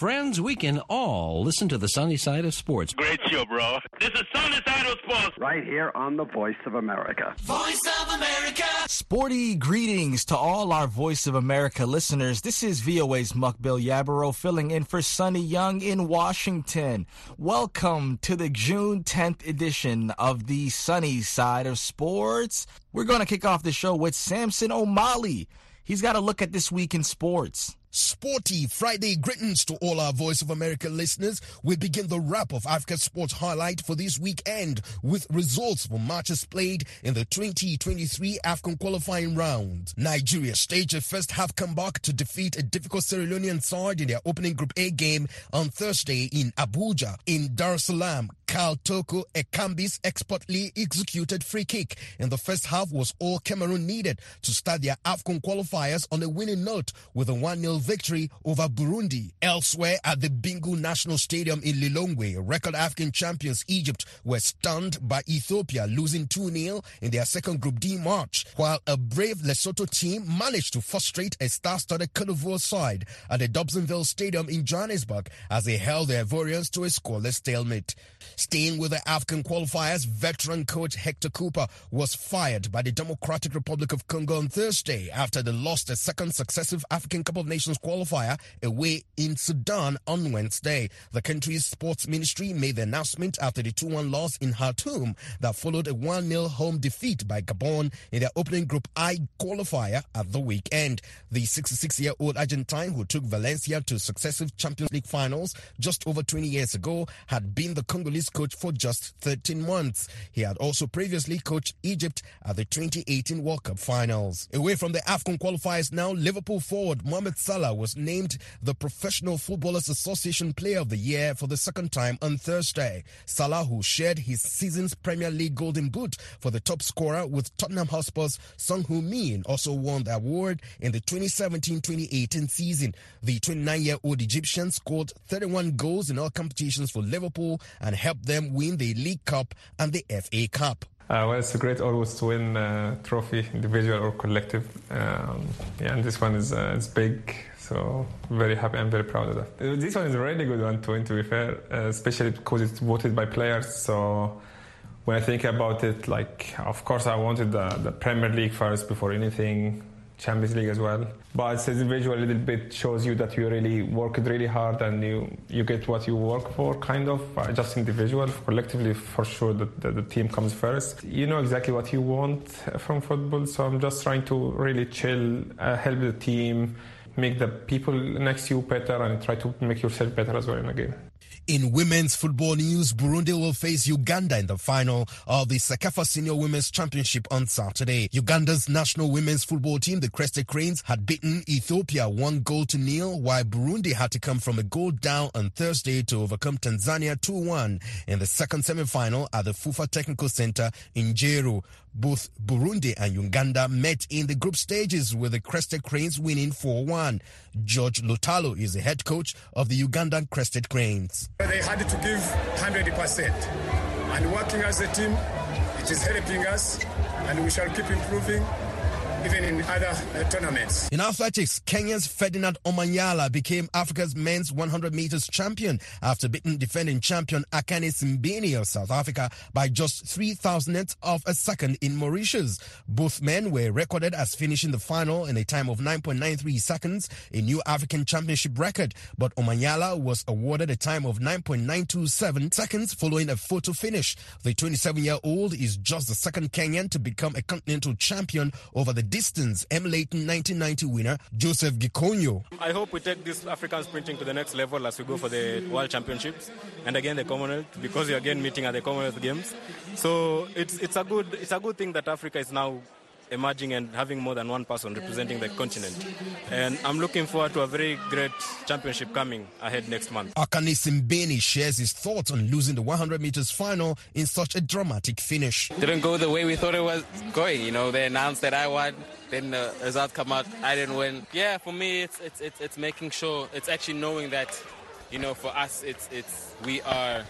friends, we can all listen to the sunny side of sports. Great show, bro. This is Sunny Side of Sports. Right here on the Voice of America. Voice of America. Sporty greetings to all our Voice of America listeners. This is VOA's Mukbil Yabaro filling in for Sunny Young in Washington. Welcome to the June 10th edition of the sunny side of sports. We're going to kick off the show with Samson O'Malley. He's got a look at this week in sports. Sporty Friday greetings to all our Voice of America listeners. We begin the wrap of Africa Sports Highlight for this weekend with results for matches played in the 2023 AFCON qualifying round. Nigeria staged a first half comeback to defeat a difficult Sierra Leonean side in their opening Group A game on Thursday in Abuja. In Dar es Salaam, Karl Toko Ekambi's expertly executed free kick in the first half was all Cameroon needed to start their AFCON qualifiers on a winning note with a 1-0 victory over Burundi. Elsewhere at the Bingu National Stadium in Lilongwe, record African champions Egypt were stunned by Ethiopia losing 2-0 in their second Group D match, while a brave Lesotho team managed to frustrate a star-studded Cote d'Ivoire side at the Dobsonville Stadium in Johannesburg as they held the Ivorians to a scoreless stalemate. Staying with the African qualifiers, veteran coach Hector Cuper was fired by the Democratic Republic of Congo on Thursday after they lost a second successive African Cup of Nations qualifier away in Sudan on Wednesday. The country's sports ministry made the announcement after the 2-1 loss in Khartoum that followed a 1-0 home defeat by Gabon in their opening Group I qualifier at the weekend. The 66-year-old Argentine who took Valencia to successive Champions League finals just over 20 years ago had been the Congolese coach for just 13 months. He had also previously coached Egypt at the 2018 World Cup finals. Away from the AFCON qualifiers now, Liverpool forward Mohamed Salah was named the Professional Footballers Association Player of the Year for the second time on Thursday. Salah, who shared his season's Premier League Golden Boot for the top scorer with Tottenham Hotspur's Son Heung-min, also won the award in the 2017-2018 season. The 29-year-old Egyptian scored 31 goals in all competitions for Liverpool and helped them win the League Cup and the FA Cup. Uh, well, it's great always to win a trophy, individual or collective. Um, yeah, and this one is uh, it's big, so very happy and very proud of that. Uh, This one is a really good one to to be fair, uh, especially because it's voted by players. So when I think about it, like of course I wanted the, the Premier League first before anything, Champions League as well. But it's individual a little bit shows you that you really worked really hard and you you get what you work for, kind of. Uh, just individual, collectively, for sure that the, the team comes first. You know exactly what you want from football, so I'm just trying to really chill, uh, help the team, make the people next to you better, and try to make yourself better as well in the game. In women's football news, Burundi will face Uganda in the final of the CECAFA Senior Women's Championship on Saturday. Uganda's national women's football team, the Crested Cranes, had beaten Ethiopia one goal to nil, while Burundi had to come from a goal down on Thursday to overcome Tanzania 2-1 in the second semi-final at the FUFA Technical Center in Njeru. Both Burundi and Uganda met in the group stages with the Crested Cranes winning 4-1. George Lutalo is the head coach of the Ugandan Crested Cranes. They had to give 100%. And working as a team, it is helping us, and we shall keep improving even in other uh, tournaments. In athletics, Kenya's Ferdinand Omanyala became Africa's men's 100 meters champion after beating defending champion Akani Simbine of South Africa by just three thousandths of a second in Mauritius. Both men were recorded as finishing the final in a time of 9.93 seconds, a new African championship record, but Omanyala was awarded a time of 9.927 seconds following a photo finish. The 27-year-old is just the second Kenyan to become a continental champion over the distance emulating 1990 winner Joseph Gikonyo. I hope we take this African sprinting to the next level as we go for the World Championships and again the Commonwealth because we're again meeting at the Commonwealth Games. So it's it's a good it's a good thing that Africa is now emerging and having more than one person representing the continent. And I'm looking forward to a very great championship coming ahead next month. Akani Simbine shares his thoughts on losing the 100 meters final in such a dramatic finish. Didn't go the way we thought it was going. You know, they announced that I won. Then the result come out, I didn't win. Yeah, for me, it's it's it's, it's making sure, it's actually knowing that, you know, for us, it's it's we are,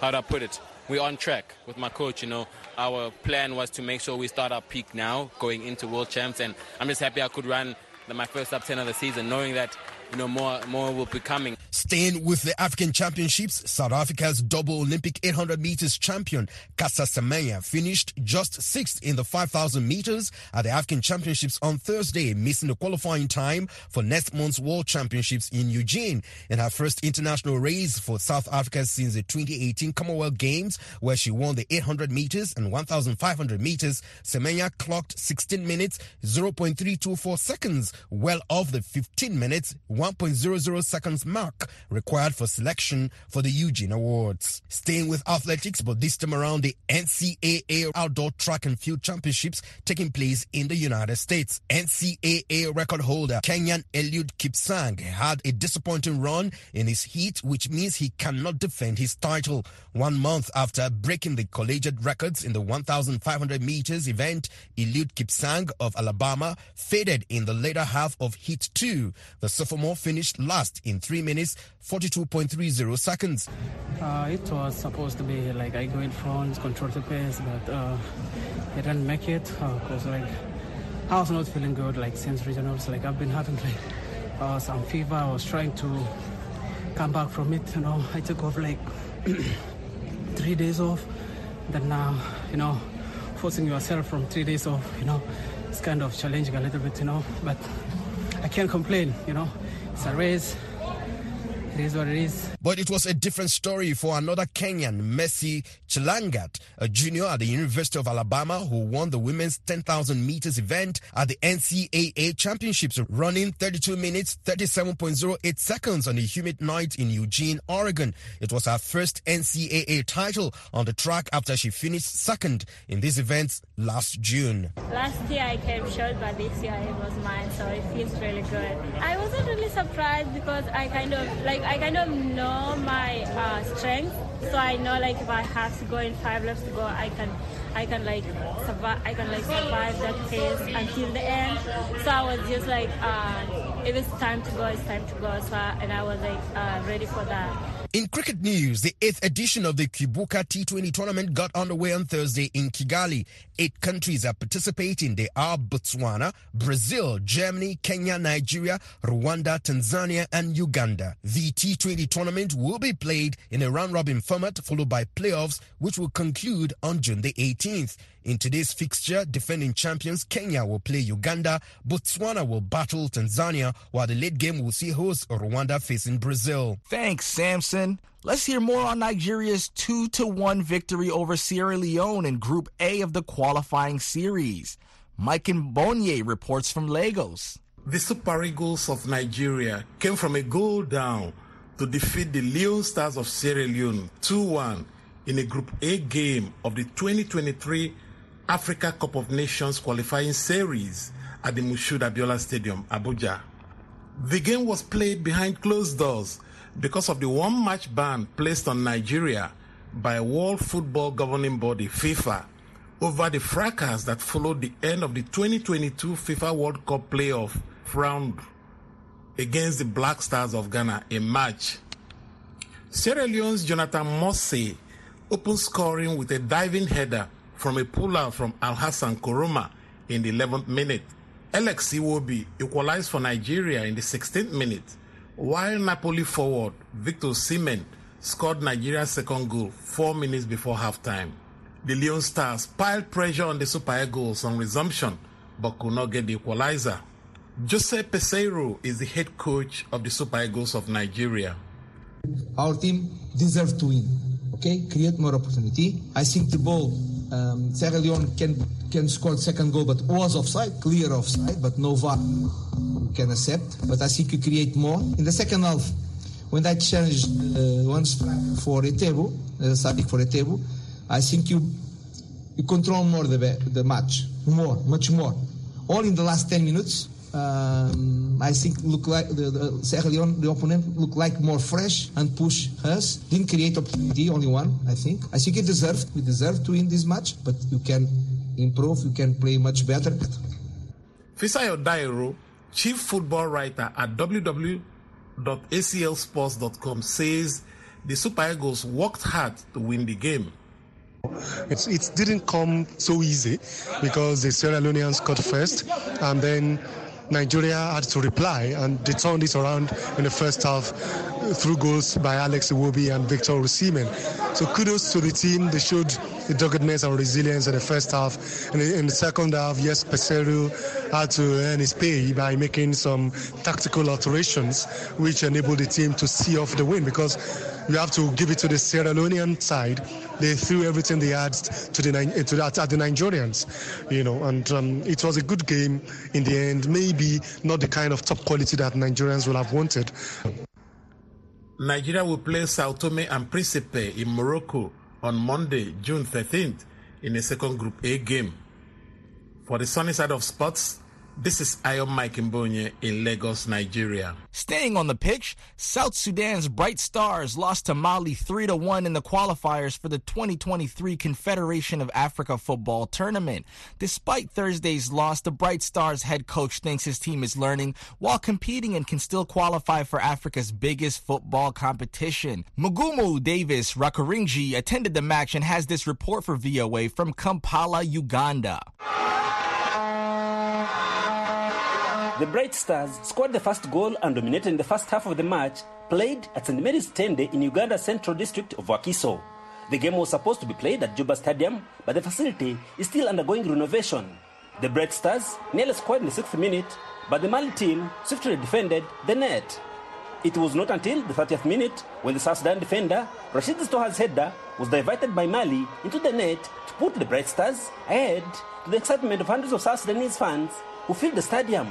how do I put it? We're on track with my coach. You know, our plan was to make sure we start our peak now, going into World Champs, and I'm just happy I could run the, my first sub 10 of the season, knowing that you know more more will be coming. Staying with the African Championships, South Africa's double Olympic 800 meters champion Caster Semenya finished just sixth in the 5,000 meters at the African Championships on Thursday, missing the qualifying time for next month's World Championships in Eugene. In her first international race for South Africa since the 2018 Commonwealth Games, where she won the 800 meters and 1,500 meters, Semenya clocked 16 minutes 0.324 seconds, well off the 15 minutes 1.00 seconds mark required for selection for the Eugene Awards. Staying with athletics, but this time around the NCAA Outdoor Track and Field Championships taking place in the United States. NCAA record holder Kenyan Eliud Kipsang had a disappointing run in his heat, which means he cannot defend his title. One month after breaking the collegiate records in the 1,500 meters event, Eliud Kipsang of Alabama faded in the later half of heat two. The sophomore finished last in 3 minutes 42.30 seconds. Uh, it was supposed to be like I go in front, control the pace, but uh, I didn't make it because uh, like I was not feeling good like since regionals. Like I've been having like uh, some fever. I was trying to come back from it. You know, I took off like three days off. Then now, you know, forcing yourself from three days off, you know, it's kind of challenging a little bit, you know. But I can't complain, you know. It's a race. It is what it is. But it was a different story for another Kenyan, Mercy Chelangat, a junior at the University of Alabama who won the women's 10,000 meters event at the NCAA Championships, running 32 minutes 37.08 seconds on a humid night in Eugene, Oregon. It was her first NCAA title on the track after she finished second in this event last June. Last year I came short, but this year it was mine, so it feels really good. I wasn't really surprised because I kind of like I kind of know my uh, strength, so I know like if I have to go in five laps to go, I can, I can like survive. I can like survive that pace until the end. So I was just like, uh, if it's time to go, it's time to go. So and I was like uh, ready for that. In cricket news, the eighth edition of the Kwibuka T20 tournament got underway on Thursday in Kigali. Eight countries are participating. They are Botswana, Brazil, Germany, Kenya, Nigeria, Rwanda, Tanzania, and Uganda. The T20 tournament will be played in a round-robin format followed by playoffs, which will conclude on June the 18th. In today's fixture, defending champions Kenya will play Uganda, Botswana will battle Tanzania, while the late game will see host Rwanda facing Brazil. Thanks, Samson. Let's hear more on Nigeria's 2 to 1 victory over Sierra Leone in Group A of the qualifying series. Mike Mbonye reports from Lagos. The Super Eagles of Nigeria came from a goal down to defeat the Leone Stars of Sierra Leone 2 1 in a Group A game of the 2023 Africa Cup of Nations qualifying series at the Moshood Abiola Stadium, Abuja. The game was played behind closed doors because of the one match ban placed on Nigeria by World Football Governing Body FIFA over the fracas that followed the end of the 2022 FIFA World Cup playoff round against the Black Stars of Ghana in March. Sierra Leone's Jonathan Mosse opened scoring with a diving header from a pull-out from Al Hassan Koroma in the 11th minute. Alex Iwobi equalized for Nigeria in the 16th minute, while Napoli forward Victor Osimhen scored Nigeria's second goal four minutes before halftime. The Leone Stars piled pressure on the Super Eagles on resumption, but could not get the equalizer. Jose Peseiro is the head coach of the Super Eagles of Nigeria. Our team deserves to win. Okay, create more opportunity. I think the ball, um, Sierra Leone can can score second goal, but was offside, clear offside, but no VAR can accept. But I think you create more in the second half. When I changed uh, strike for Etebo, uh, Sadik for Etebo, I think you you control more the the match, more, much more. All in the last ten minutes, um, I think look like the, the Sierra Leone, the opponent look like more fresh and push us. Didn't create opportunity, only one, I think. I think it deserved, we deserve to win this match, but you can improve, you can play much better. Fisayo Dairo, chief football writer at www.aclsports.com, says the Super Eagles worked hard to win the game. It's, it didn't come so easy because the Sierra Leoneans scored first and then Nigeria had to reply and they turned it around in the first half through goals by Alex Iwobi and Victor Osimhen. So kudos to the team. They showed the doggedness and resilience in the first half. And in the second half, yes, Peseiro had to earn his pay by making some tactical alterations, which enabled the team to see off the win because you have to give it to the Sierra Leonean side. They threw everything they had to the to the, at the Nigerians, you know, and um, it was a good game in the end. Maybe not the kind of top quality that Nigerians would have wanted. Nigeria will play Sao Tome and Principe in Morocco on Monday, June 13th, in a second Group A game. For the sunny side of sports, this is Iron Mike Mbonye in Lagos, Nigeria. Staying on the pitch, South Sudan's Bright Stars lost to Mali 3 to 1 in the qualifiers for the 2023 Confederation of Africa Football Tournament. Despite Thursday's loss, the Bright Stars head coach thinks his team is learning while competing and can still qualify for Africa's biggest football competition. Mugume Davis Rwakaringi attended the match and has this report for VOA from Kampala, Uganda. The Bright Stars scored the first goal and dominated in the first half of the match played at St. Mary's Kitende in Uganda Central District of Wakiso. The game was supposed to be played at Juba Stadium, but the facility is still undergoing renovation. The Bright Stars nearly scored in the sixth minute, but the Mali team swiftly defended the net. It was not until the 30th minute when the South Sudan defender, Rashid Stoha's header, was diverted by Mali into the net to put the Bright Stars ahead to the excitement of hundreds of South Sudanese fans who filled the stadium.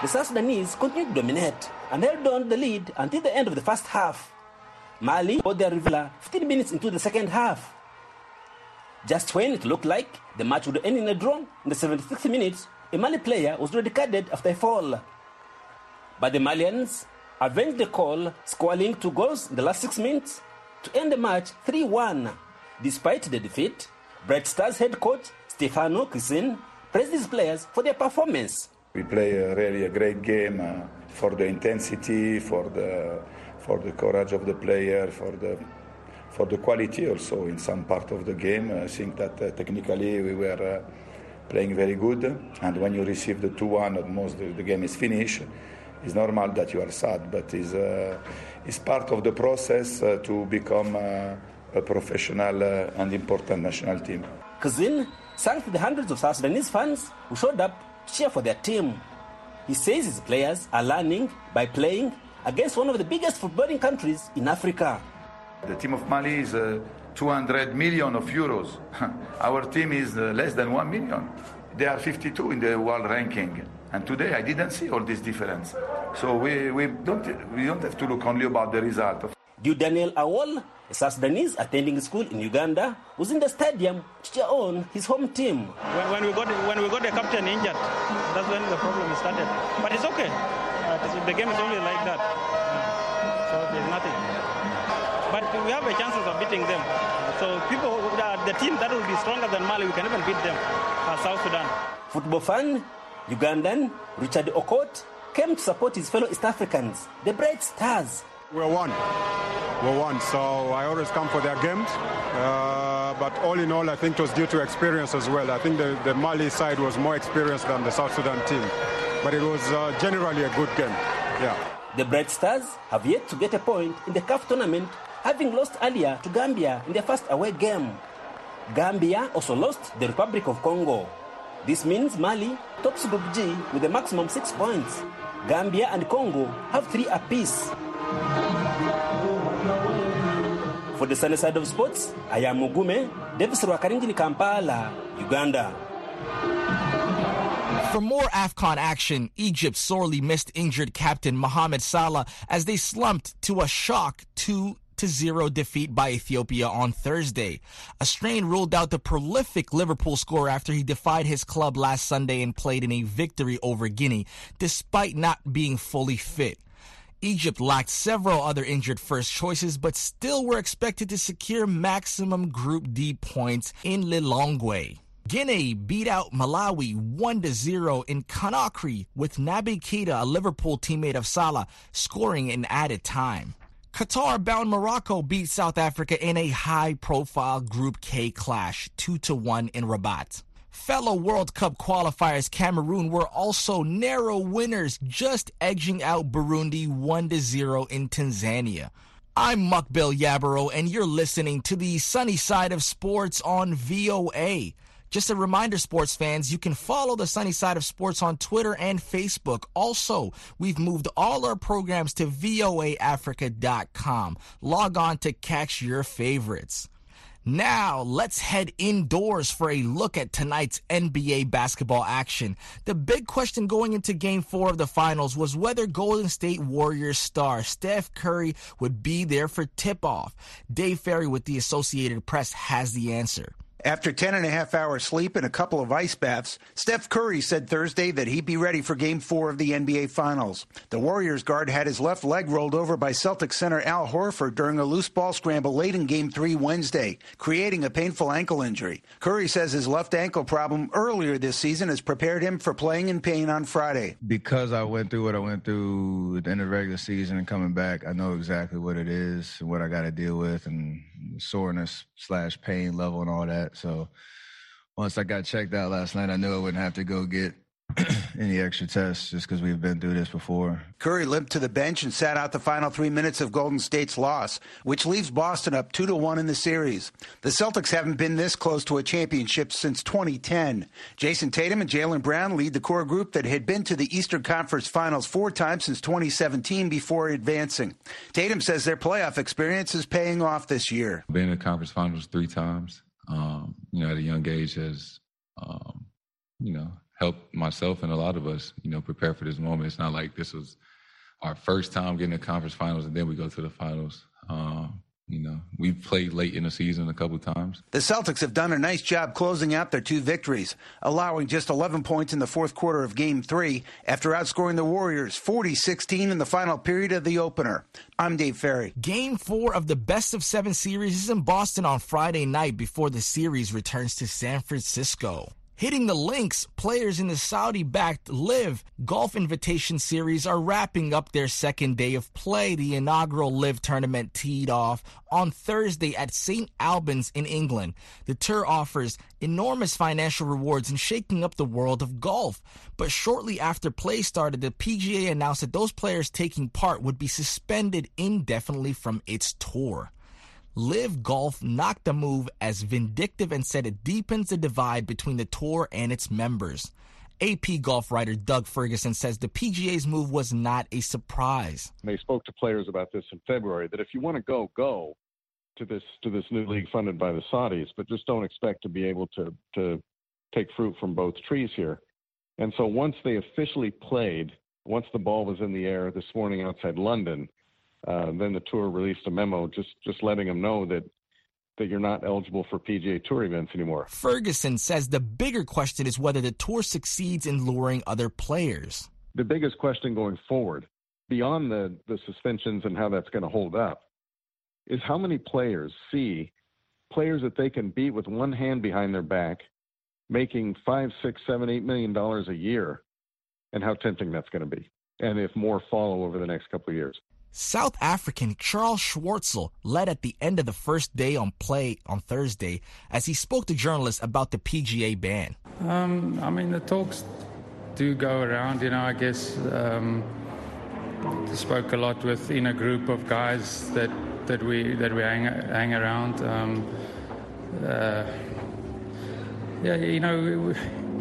The South Sudanese continued to dominate and held on the lead until the end of the first half. Mali got their revealer 15 minutes into the second half. Just when it looked like the match would end in a draw, in the 76th minute, a Mali player was red carded after a fall. But the Malians avenged the call, scoring two goals in the last six minutes to end the match 3 1. Despite the defeat, Bright Stars head coach Stefano Cusin praised his players for their performance. We play really a great game uh, for the intensity, for the for the courage of the player, for the for the quality also in some part of the game. I think that uh, technically we were uh, playing very good, and when you receive the 2-1, almost the, the, game is finished. It's normal that you are sad, but it's, uh, it's part of the process uh, to become a professional and important national team. Cusin thanked the hundreds of South fans who showed up cheer for their team. He says his players are learning by playing against one of the biggest footballing countries in Africa. The team of Mali is uh, 200 million of euros. Our team is uh, less than 1 million. They are 52 in the world ranking. And today I didn't see all this difference. So we, we, don't, we don't have to look only about the result. Due Daniel Awol, Sudanese attending school in Uganda, was in the stadium to cheer on his home team. When, when, we got when we got the captain injured, that's when the problem started. But it's okay. Uh, the game is only like that, so there's nothing. But we have a chances of beating them. So people, the team that will be stronger than Mali, we can even beat them. Uh, South Sudan. Football fan, Ugandan Richard Okot came to support his fellow East Africans, the Bright Stars. We're one. We're one. So I always come for their games. Uh, but all in all, I think it was due to experience as well. I think the, the Mali side was more experienced than the South Sudan team. But it was uh, generally a good game. Yeah. The Bright Stars have yet to get a point in the CAF tournament, having lost earlier to Gambia in their first away game. Gambia also lost the Republic of Congo. This means Mali tops Group G with a maximum six points. Gambia and Congo have three apiece. For the sunny side of sports, I am Mugume, Davis Rwakaringini Kampala, Uganda. For more AFCON action, Egypt sorely missed injured captain Mohamed Salah as they slumped to a shock 2 to 0 defeat by Ethiopia on Thursday. A strain ruled out the prolific Liverpool scorer after he defied his club last Sunday and played in a victory over Guinea despite not being fully fit. Egypt lacked several other injured first choices, but still were expected to secure maximum Group D points in Lilongwe. Guinea beat out Malawi 1-0 in Conakry with Naby Keita, a Liverpool teammate of Salah, scoring in added time. Qatar-bound Morocco beat South Africa in a high-profile Group K clash, 2-1 in Rabat. Fellow World Cup qualifiers Cameroon were also narrow winners, just edging out Burundi 1 0 in Tanzania. I'm Mukbil Yabaro, and you're listening to the sunny side of sports on VOA. Just a reminder, sports fans, you can follow the sunny side of sports on Twitter and Facebook. Also, we've moved all our programs to voaafrica.com. Log on to catch your favorites. Now, let's head indoors for a look at tonight's NBA basketball action. The big question going into game four of the finals was whether Golden State Warriors star Steph Curry would be there for tip off. Dave Ferry with the Associated Press has the answer. After 10 and a half hours sleep and a couple of ice baths, Steph Curry said Thursday that he'd be ready for game four of the NBA Finals. The Warriors guard had his left leg rolled over by Celtic center Al Horford during a loose ball scramble late in game three Wednesday, creating a painful ankle injury. Curry says his left ankle problem earlier this season has prepared him for playing in pain on Friday. Because I went through what I went through at the end of the regular season and coming back, I know exactly what it is and what I got to deal with and soreness slash pain level and all that. So once I got checked out last night, I knew I wouldn't have to go get any extra tests just because we've been through this before. Curry limped to the bench and sat out the final three minutes of Golden State's loss, which leaves Boston up two to one in the series. The Celtics haven't been this close to a championship since 2010. Jayson Tatum and Jaylen Brown lead the core group that had been to the Eastern Conference Finals four times since 2017 before advancing. Tatum says their playoff experience is paying off this year. Been in the conference finals three times. Um, you know, at a young age has, um, you know, helped myself and a lot of us, you know, prepare for this moment. It's not like this was our first time getting to conference finals and then we go to the finals. Um, you know, we've played late in the season a couple times. The Celtics have done a nice job closing out their two victories, allowing just 11 points in the fourth quarter of Game 3 after outscoring the Warriors 40-16 in the final period of the opener. I'm Dave Ferry. Game 4 of the best of 7 series is in Boston on Friday night before the series returns to San Francisco. Hitting the links, players in the Saudi backed LIV Golf Invitation Series are wrapping up their second day of play. The inaugural Live tournament teed off on Thursday at St. Albans in England. The tour offers enormous financial rewards in shaking up the world of golf. But shortly after play started, the PGA announced that those players taking part would be suspended indefinitely from its tour. LIV Golf knocked the move as vindictive and said it deepens the divide between the tour and its members. AP golf writer Doug Ferguson says the PGA's move was not a surprise. They spoke to players about this in February that if you want to go, go to this to this new league funded by the Saudis, but just don't expect to be able to to take fruit from both trees here. And so once they officially played, once the ball was in the air this morning outside London, uh, then the tour released a memo just just letting them know that that you're not eligible for PGA Tour events anymore. Ferguson says the bigger question is whether the tour succeeds in luring other players. The biggest question going forward, beyond the the suspensions and how that's going to hold up, is how many players see players that they can beat with one hand behind their back, making five, six, seven, eight million dollars a year, and how tempting that's going to be, and if more follow over the next couple of years. South African Charl Schwartzel led at the end of the first day on play on Thursday as he spoke to journalists about the PGA ban. Um, I mean, the talks do go around, you know, I guess. Um, spoke a lot within a group of guys that, that we that we hang, hang around. Um, uh, yeah, you know,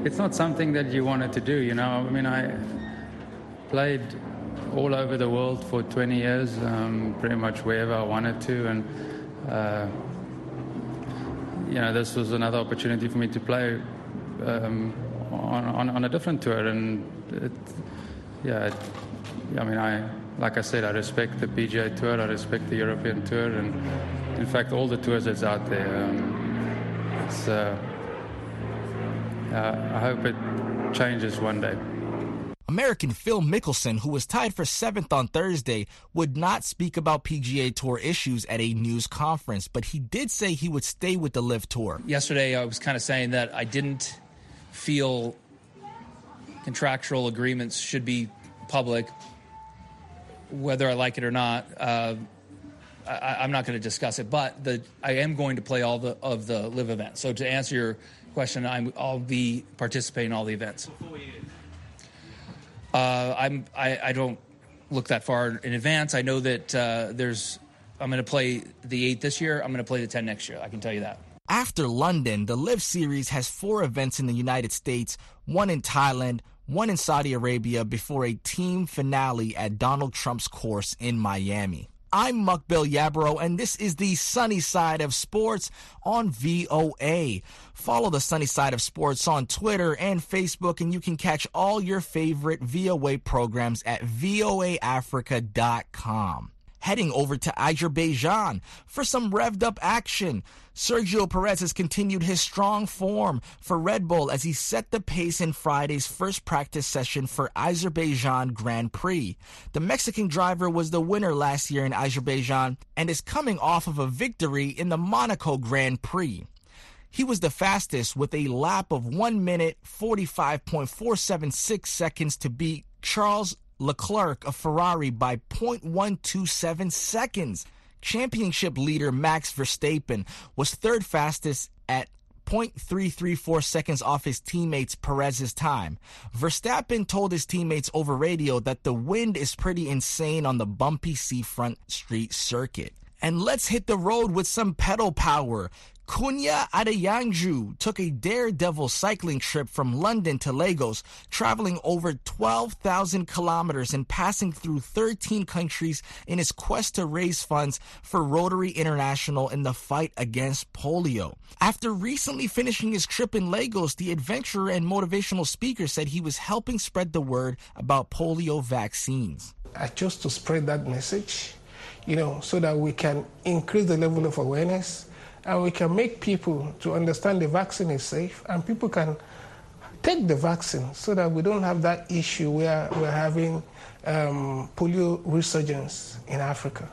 it's not something that you wanted to do, you know. I mean, I played all over the world for 20 years, um, pretty much wherever I wanted to, and uh, you know this was another opportunity for me to play um, on, on, on, a different tour, and it, yeah, it, I mean I like I said I respect the PGA Tour, I respect the European Tour, and in fact all the tours that's out there. Um, it's uh, uh, I hope it changes one day. American Phil Mickelson, who was tied for seventh on Thursday, would not speak about PGA Tour issues at a news conference, but he did say he would stay with the LIV Tour. Yesterday, I was kind of saying that I didn't feel contractual agreements should be public, whether I like it or not. Uh, I, am not going to discuss it, but the, I am going to play all the of the LIV events. So to answer your question, I'm, I'll be participating in all the events. Uh, I'm I, I, don't look that far in advance. I know that uh, there's I'm going to play the eight this year. I'm going to play the ten next year. I can tell you that. After London, the LIV Series has four events in the United States, one in Thailand, one in Saudi Arabia, before a team finale at Donald Trump's course in Miami. I'm Mukbil Yabaro, and this is the sunny side of sports on VOA. Follow the sunny side of sports on Twitter and Facebook, and you can catch all your favorite VOA programs at voaafrica.com heading over to Azerbaijan for some revved up action. Sergio Perez has continued his strong form for Red Bull as he set the pace in Friday's first practice session for Azerbaijan Grand Prix. The Mexican driver was the winner last year in Azerbaijan and is coming off of a victory in the Monaco Grand Prix. He was the fastest with a lap of 1 minute 45.476 seconds to beat Charles Leclerc of Ferrari by 0.127 seconds. Championship leader Max Verstappen was third fastest at 0.334 seconds off his teammates Perez's time. Verstappen told his teammates over radio that the wind is pretty insane on the bumpy seafront street circuit. And let's hit the road with some pedal power. Kunle Adeyanju took a daredevil cycling trip from London to Lagos, traveling over 12,000 kilometers and passing through 13 countries in his quest to raise funds for Rotary International in the fight against polio. After recently finishing his trip in Lagos, the adventurer and motivational speaker said he was helping spread the word about polio vaccines. Uh, I chose to spread that message, you know, so that we can increase the level of awareness and we can make people to understand the vaccine is safe and people can take the vaccine so that we don't have that issue where we're having um, polio resurgence in Africa.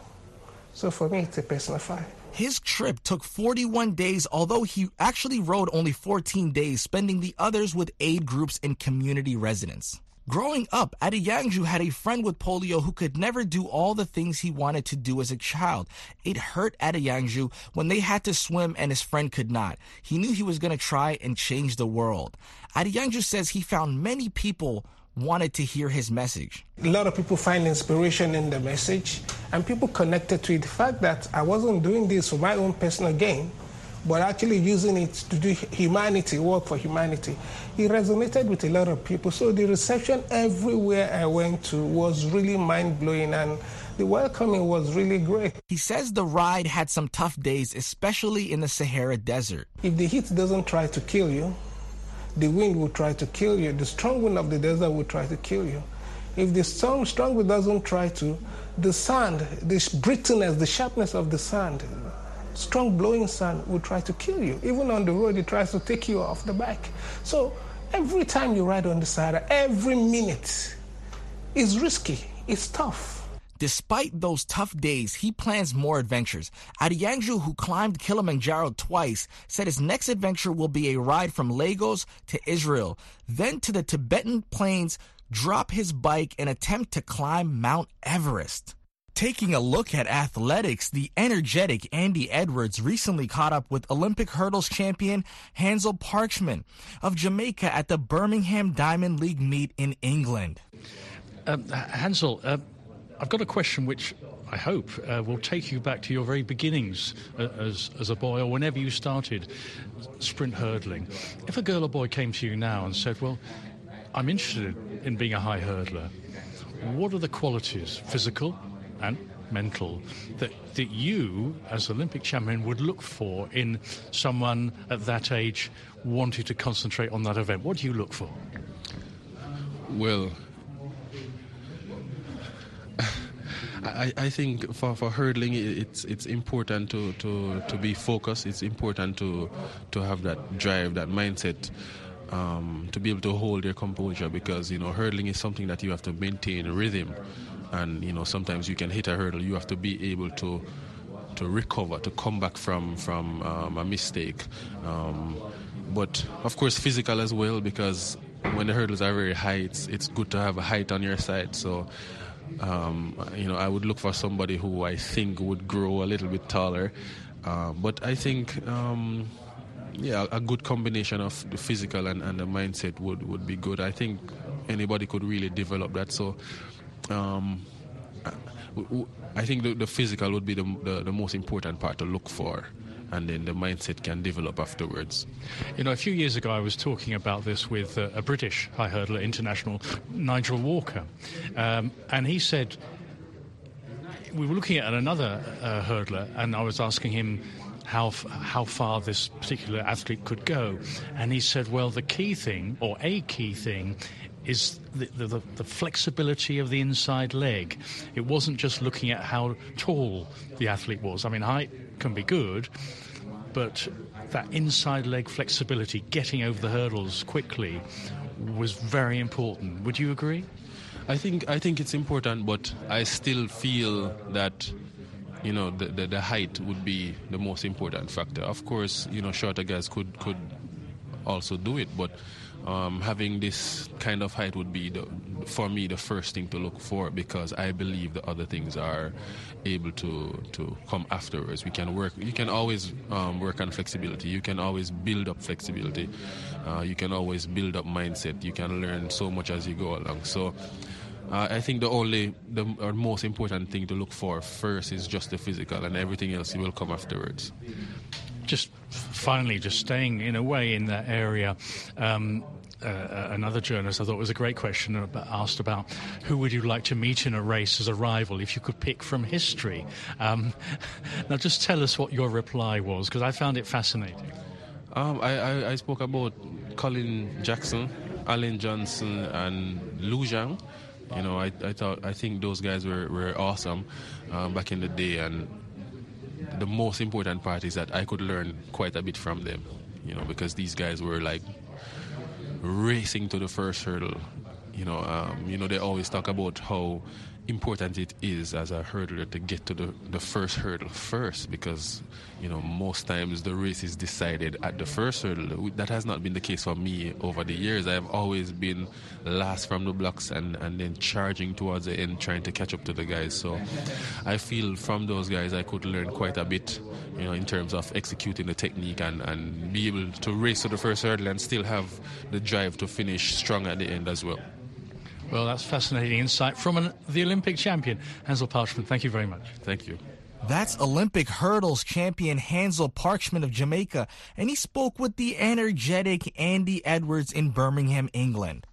So for me, it's a personal fight. His trip took 41 days, although he actually rode only 14 days, spending the others with aid groups and community residents. Growing up, Adeyanju had a friend with polio who could never do all the things he wanted to do as a child. It hurt Adeyanju when they had to swim and his friend could not. He knew he was going to try and change the world. Adeyanju says he found many people wanted to hear his message. A lot of people find inspiration in the message, and people connected to. The fact that I wasn't doing this for my own personal gain, but actually using it to do humanity, work for humanity. It resonated with a lot of people. So the reception everywhere I went to was really mind blowing and the welcoming was really great. He says the ride had some tough days, especially in the Sahara Desert. If the heat doesn't try to kill you, the wind will try to kill you. The strong wind of the desert will try to kill you. If the strong, strong wind doesn't try to, the sand, the brittleness, the sharpness of the sand strong blowing sun will try to kill you. Even on the road, it tries to take you off the bike. So every time you ride on the Sahara, every minute is risky, it's tough. Despite those tough days, he plans more adventures. Adeyanju, who climbed Kilimanjaro twice, said his next adventure will be a ride from Lagos to Israel, then to the Tibetan plains, drop his bike, and attempt to climb Mount Everest. Taking a look at athletics, the energetic Andy Edwards recently caught up with Olympic hurdles champion Hansle Parchment of Jamaica at the Birmingham Diamond League meet in England. Um, Hansel, uh, I've got a question which I hope uh, will take you back to your very beginnings uh, as, as a boy or whenever you started sprint hurdling. If a girl or boy came to you now and said, Well, I'm interested in being a high hurdler, what are the qualities, physical, and mental that that you as Olympic champion would look for in someone at that age wanting to concentrate on that event? What do you look for? Well, I, I think for, for hurdling it's it's important to, to, to be focused. It's important to to have that drive, that mindset. Um, to be able to hold your composure because you know hurdling is something that you have to maintain rhythm and you know sometimes you can hit a hurdle. You have to be able to to recover, to come back from from um, a mistake. Um, but of course, physical as well because when the hurdles are very high, it's, it's good to have a height on your side. So Um, you know, I would look for somebody who I think would grow a little bit taller. Uh, but I think, um, yeah, a good combination of the physical and, and the mindset would, would be good. I think anybody could really develop that. So, um, I think the, the, physical would be the, the, the most important part to look for and then the mindset can develop afterwards. You know, a few years ago, I was talking about this with uh, a British high hurdler international, Nigel Walker, um, and he said we were looking at another uh, hurdler, and I was asking him how how far this particular athlete could go, and he said, well, the key thing or a key thing is the, the, the, flexibility of the inside leg. It wasn't just looking at how tall the athlete was. I mean, height can be good, but that inside leg flexibility, getting over the hurdles quickly, was very important. Would you agree? I think I think it's important, but I still feel that you know the, the, the height would be the most important factor. Of course, you know shorter guys could could also do it, but um, having this kind of height would be the, for me the first thing to look for because I believe the other things are able to to come afterwards. We can work. You can always um, work on flexibility. You can always build up flexibility. Uh, you can always build up mindset. You can learn so much as you go along. So. Uh, I think the only, the most important thing to look for first is just the physical, and everything else will come afterwards just finally, just staying in a way in that area. Um, uh, uh, another journalist I thought was a great question about, asked about who would you like to meet in a race as a rival if you could pick from history. Um, now, just tell us what your reply was because I found it fascinating. Um, I, I, I, spoke about Colin Jackson, Allen Johnson, and Liu Xiang. You know, I, I thought I think those guys were, were awesome um, back in the day, and the most important part is that I could learn quite a bit from them, you know, because these guys were like racing to the first hurdle. You know, um, you know they always talk about how important it is as a hurdler to get to the, the first hurdle first because you know most times the race is decided at the first hurdle. That has not been the case for me over the years. I've always been last from the blocks and, and then charging towards the end trying to catch up to the guys. So i feel from those guys i could learn quite a bit you know in terms of executing the technique and, and be able to race to the first hurdle and still have the drive to finish strong at the end as well well, that's fascinating insight from an, the Olympic champion, Hansle Parchment. Thank you very much. Thank you. That's Olympic hurdles champion Hansle Parchment of Jamaica, and he spoke with the energetic Andy Edwards in Birmingham, England.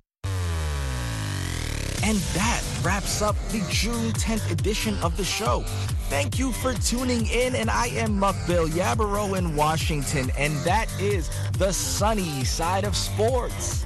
And that wraps up the June 10th edition of the show. Thank you for tuning in, and I am Mukbil Yabaro in Washington, and that is the sunny side of sports.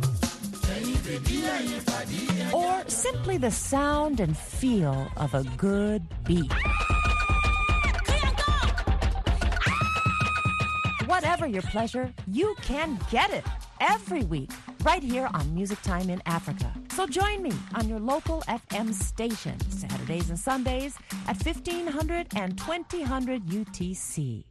Or simply the sound and feel of a good beat. Whatever your pleasure, you can get it every week right here on Music Time in Africa. So join me on your local FM station, Saturdays and Sundays at 1500 and 2000 UTC.